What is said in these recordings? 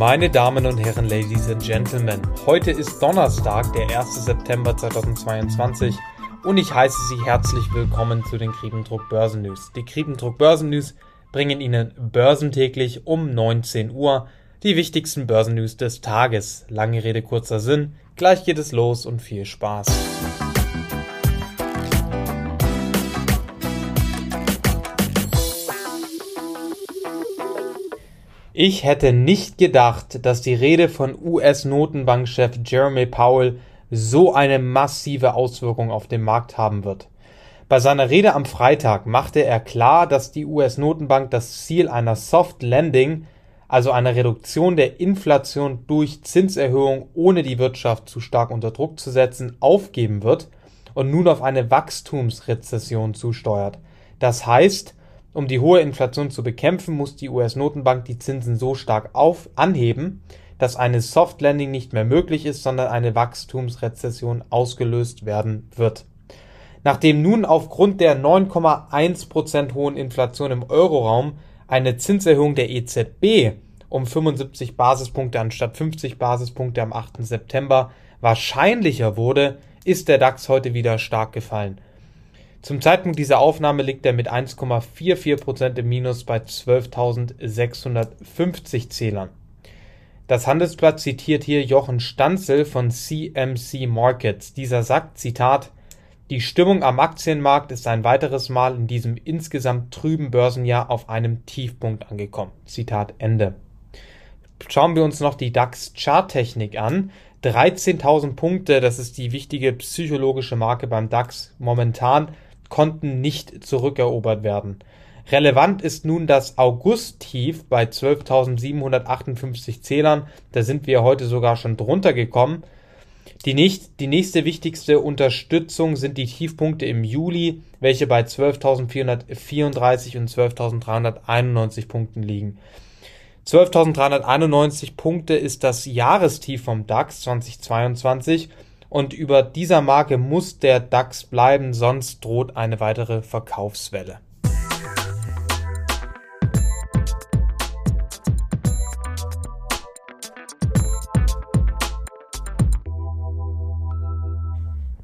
Meine Damen und Herren, Ladies and Gentlemen, heute ist Donnerstag, der 1. September 2022 und ich heiße Sie herzlich willkommen zu den Kriebendruck Börsen News. Die Kriebendruck Börsen News bringen Ihnen börsentäglich um 19 Uhr die wichtigsten Börsennews des Tages. Lange Rede, kurzer Sinn. Gleich geht es los und viel Spaß. Ich hätte nicht gedacht, dass die Rede von US-Notenbankchef Jeremy Powell so eine massive Auswirkung auf den Markt haben wird. Bei seiner Rede am Freitag machte er klar, dass die US-Notenbank das Ziel einer Soft Landing, also einer Reduktion der Inflation durch Zinserhöhung ohne die Wirtschaft zu stark unter Druck zu setzen, aufgeben wird und nun auf eine Wachstumsrezession zusteuert. Das heißt, um die hohe Inflation zu bekämpfen, muss die US-Notenbank die Zinsen so stark auf anheben, dass eine Soft Landing nicht mehr möglich ist, sondern eine Wachstumsrezession ausgelöst werden wird. Nachdem nun aufgrund der 9,1% hohen Inflation im Euroraum eine Zinserhöhung der EZB um 75 Basispunkte anstatt 50 Basispunkte am 8. September wahrscheinlicher wurde, ist der DAX heute wieder stark gefallen. Zum Zeitpunkt dieser Aufnahme liegt er mit 1,44% im Minus bei 12.650 Zählern. Das Handelsblatt zitiert hier Jochen Stanzel von CMC Markets. Dieser sagt, Zitat, die Stimmung am Aktienmarkt ist ein weiteres Mal in diesem insgesamt trüben Börsenjahr auf einem Tiefpunkt angekommen. Zitat Ende. Schauen wir uns noch die DAX-Charttechnik an. 13.000 Punkte, das ist die wichtige psychologische Marke beim DAX momentan konnten nicht zurückerobert werden. Relevant ist nun das August-Tief bei 12.758 Zählern. Da sind wir heute sogar schon drunter gekommen. Die, nicht, die nächste wichtigste Unterstützung sind die Tiefpunkte im Juli, welche bei 12.434 und 12.391 Punkten liegen. 12.391 Punkte ist das Jahrestief vom DAX 2022 und über dieser Marke muss der DAX bleiben, sonst droht eine weitere Verkaufswelle.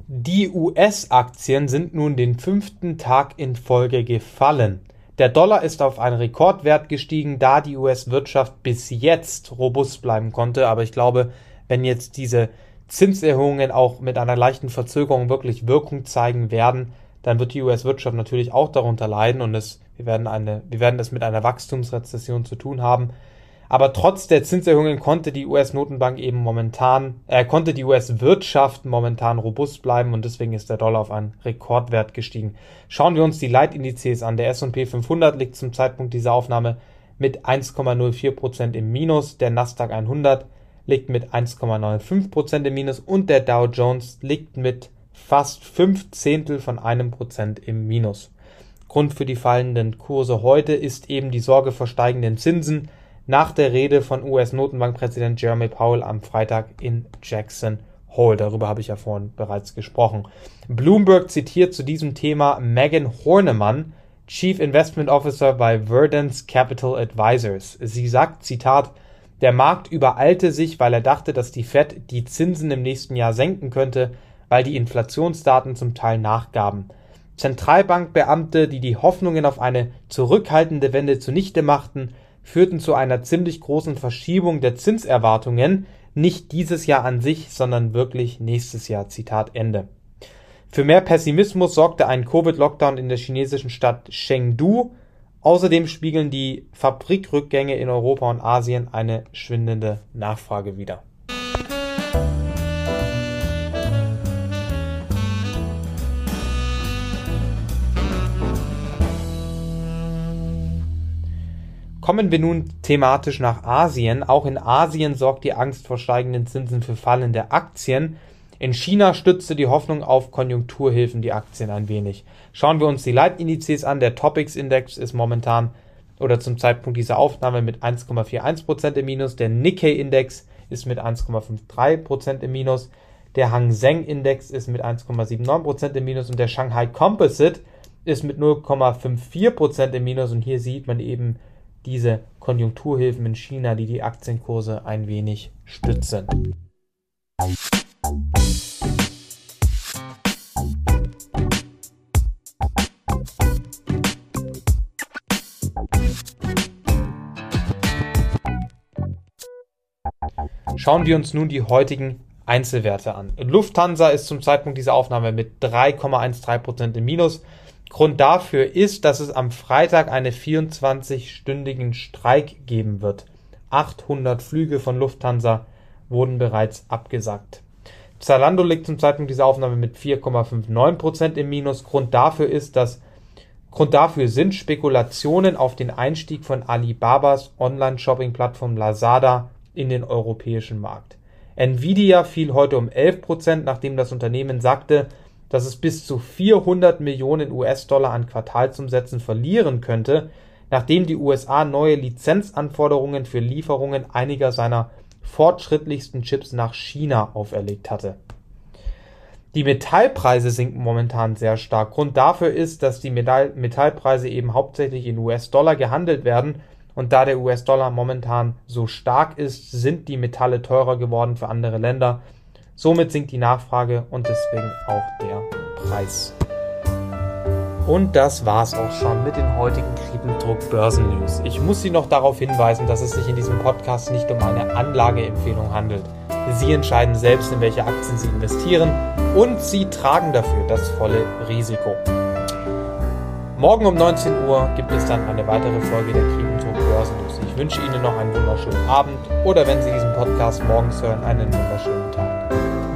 Die US-Aktien sind nun den fünften Tag in Folge gefallen. Der Dollar ist auf einen Rekordwert gestiegen, da die US-Wirtschaft bis jetzt robust bleiben konnte. Aber ich glaube, wenn jetzt diese Zinserhöhungen auch mit einer leichten Verzögerung wirklich Wirkung zeigen werden, dann wird die US-Wirtschaft natürlich auch darunter leiden und es, wir, werden eine, wir werden es mit einer Wachstumsrezession zu tun haben. Aber trotz der Zinserhöhungen konnte die US-Notenbank eben momentan, äh, konnte die US-Wirtschaft momentan robust bleiben und deswegen ist der Dollar auf einen Rekordwert gestiegen. Schauen wir uns die Leitindizes an. Der S&P 500 liegt zum Zeitpunkt dieser Aufnahme mit 1,04% im Minus, der Nasdaq 100 liegt mit 1,95% im Minus und der Dow Jones liegt mit fast 5 Zehntel von einem Prozent im Minus. Grund für die fallenden Kurse heute ist eben die Sorge vor steigenden Zinsen nach der Rede von US-Notenbankpräsident Jeremy Powell am Freitag in Jackson Hole. Darüber habe ich ja vorhin bereits gesprochen. Bloomberg zitiert zu diesem Thema Megan Hornemann, Chief Investment Officer bei Verdance Capital Advisors. Sie sagt, Zitat, der Markt übereilte sich, weil er dachte, dass die Fed die Zinsen im nächsten Jahr senken könnte, weil die Inflationsdaten zum Teil nachgaben. Zentralbankbeamte, die die Hoffnungen auf eine zurückhaltende Wende zunichte machten, führten zu einer ziemlich großen Verschiebung der Zinserwartungen, nicht dieses Jahr an sich, sondern wirklich nächstes Jahr. Zitat Ende. Für mehr Pessimismus sorgte ein Covid-Lockdown in der chinesischen Stadt Chengdu, Außerdem spiegeln die Fabrikrückgänge in Europa und Asien eine schwindende Nachfrage wider. Kommen wir nun thematisch nach Asien. Auch in Asien sorgt die Angst vor steigenden Zinsen für fallende Aktien. In China stützte die Hoffnung auf Konjunkturhilfen die Aktien ein wenig. Schauen wir uns die Leitindizes an. Der Topics-Index ist momentan oder zum Zeitpunkt dieser Aufnahme mit 1,41% im Minus. Der Nikkei-Index ist mit 1,53% im Minus. Der Hang Seng-Index ist mit 1,79% im Minus und der Shanghai Composite ist mit 0,54% im Minus. Und hier sieht man eben diese Konjunkturhilfen in China, die die Aktienkurse ein wenig stützen. Schauen wir uns nun die heutigen Einzelwerte an. Lufthansa ist zum Zeitpunkt dieser Aufnahme mit 3,13% im Minus. Grund dafür ist, dass es am Freitag einen 24-stündigen Streik geben wird. 800 Flüge von Lufthansa wurden bereits abgesagt. Zalando liegt zum Zeitpunkt dieser Aufnahme mit 4,59% im Minus. Grund dafür ist, dass Grund dafür sind Spekulationen auf den Einstieg von Alibabas Online-Shopping-Plattform Lazada in den europäischen Markt. Nvidia fiel heute um 11%, nachdem das Unternehmen sagte, dass es bis zu 400 Millionen US-Dollar an Quartalsumsätzen verlieren könnte, nachdem die USA neue Lizenzanforderungen für Lieferungen einiger seiner fortschrittlichsten Chips nach China auferlegt hatte. Die Metallpreise sinken momentan sehr stark. Grund dafür ist, dass die Metallpreise eben hauptsächlich in US-Dollar gehandelt werden und da der US-Dollar momentan so stark ist, sind die Metalle teurer geworden für andere Länder. Somit sinkt die Nachfrage und deswegen auch der Preis. Und das war's auch schon mit den heutigen Kriebendruck Börsen News. Ich muss Sie noch darauf hinweisen, dass es sich in diesem Podcast nicht um eine Anlageempfehlung handelt. Sie entscheiden selbst, in welche Aktien Sie investieren und Sie tragen dafür das volle Risiko. Morgen um 19 Uhr gibt es dann eine weitere Folge der Kriegenzug Börsennews. Ich wünsche Ihnen noch einen wunderschönen Abend oder wenn Sie diesen Podcast morgens hören, einen wunderschönen Tag.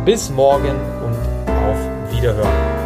Bis morgen und auf Wiederhören.